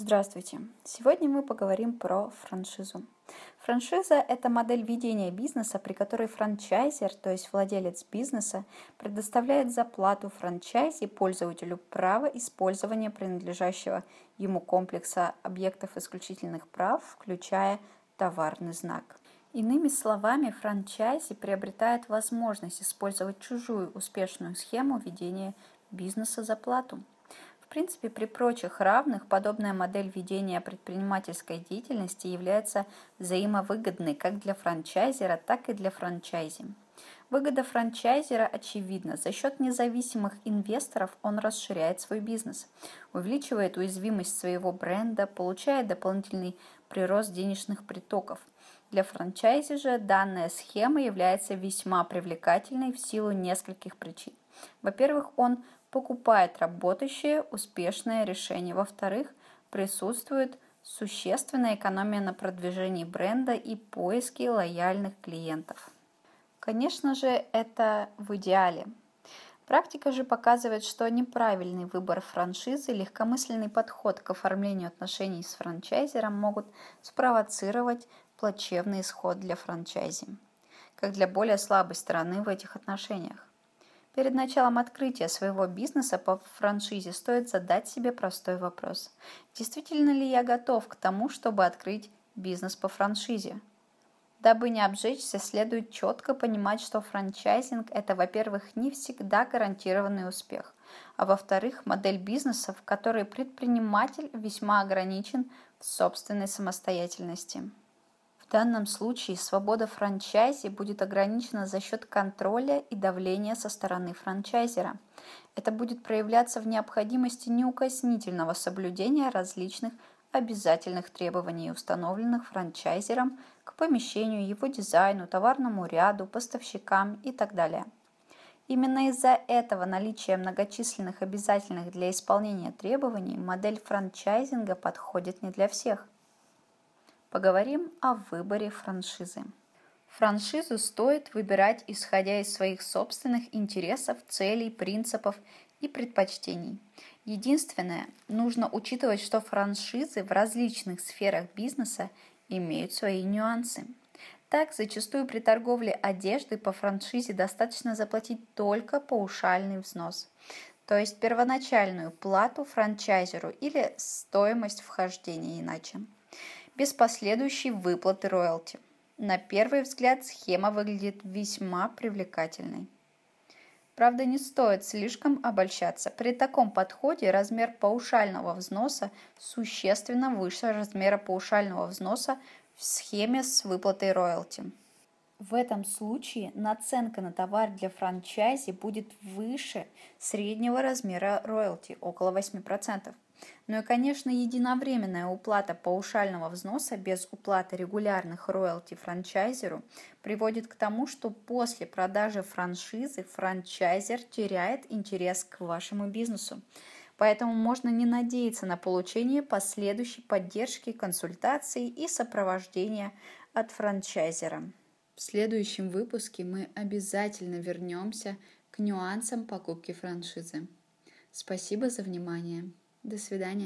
Здравствуйте! Сегодня мы поговорим про франшизу. Франшиза – это модель ведения бизнеса, при которой франчайзер, то есть владелец бизнеса, предоставляет за плату франчайзи пользователю право использования принадлежащего ему комплекса объектов исключительных прав, включая товарный знак. Иными словами, франчайзи приобретает возможность использовать чужую успешную схему ведения бизнеса за плату – в принципе, при прочих равных подобная модель ведения предпринимательской деятельности является взаимовыгодной как для франчайзера, так и для франчайзи. Выгода франчайзера очевидна. За счет независимых инвесторов он расширяет свой бизнес, увеличивает уязвимость своего бренда, получает дополнительный прирост денежных притоков. Для франчайзи же данная схема является весьма привлекательной в силу нескольких причин. Во-первых, он покупает работающее успешное решение. Во-вторых, присутствует существенная экономия на продвижении бренда и поиске лояльных клиентов. Конечно же, это в идеале. Практика же показывает, что неправильный выбор франшизы, легкомысленный подход к оформлению отношений с франчайзером могут спровоцировать плачевный исход для франчайзи, как для более слабой стороны в этих отношениях. Перед началом открытия своего бизнеса по франшизе стоит задать себе простой вопрос. Действительно ли я готов к тому, чтобы открыть бизнес по франшизе? Дабы не обжечься, следует четко понимать, что франчайзинг – это, во-первых, не всегда гарантированный успех, а во-вторых, модель бизнеса, в которой предприниматель весьма ограничен в собственной самостоятельности. В данном случае свобода франчайзи будет ограничена за счет контроля и давления со стороны франчайзера. Это будет проявляться в необходимости неукоснительного соблюдения различных обязательных требований, установленных франчайзером к помещению, его дизайну, товарному ряду, поставщикам и так далее. Именно из-за этого наличия многочисленных обязательных для исполнения требований модель франчайзинга подходит не для всех – Поговорим о выборе франшизы. Франшизу стоит выбирать исходя из своих собственных интересов, целей, принципов и предпочтений. Единственное, нужно учитывать, что франшизы в различных сферах бизнеса имеют свои нюансы. Так, зачастую при торговле одежды по франшизе достаточно заплатить только паушальный взнос, то есть первоначальную плату франчайзеру или стоимость вхождения иначе без последующей выплаты роялти. На первый взгляд схема выглядит весьма привлекательной. Правда, не стоит слишком обольщаться. При таком подходе размер паушального взноса существенно выше размера паушального взноса в схеме с выплатой роялти. В этом случае наценка на товар для франчайзи будет выше среднего размера роялти, около 8%. Ну и, конечно, единовременная уплата паушального взноса без уплаты регулярных роялти франчайзеру приводит к тому, что после продажи франшизы франчайзер теряет интерес к вашему бизнесу. Поэтому можно не надеяться на получение последующей поддержки, консультаций и сопровождения от франчайзера. В следующем выпуске мы обязательно вернемся к нюансам покупки франшизы. Спасибо за внимание. До свидания.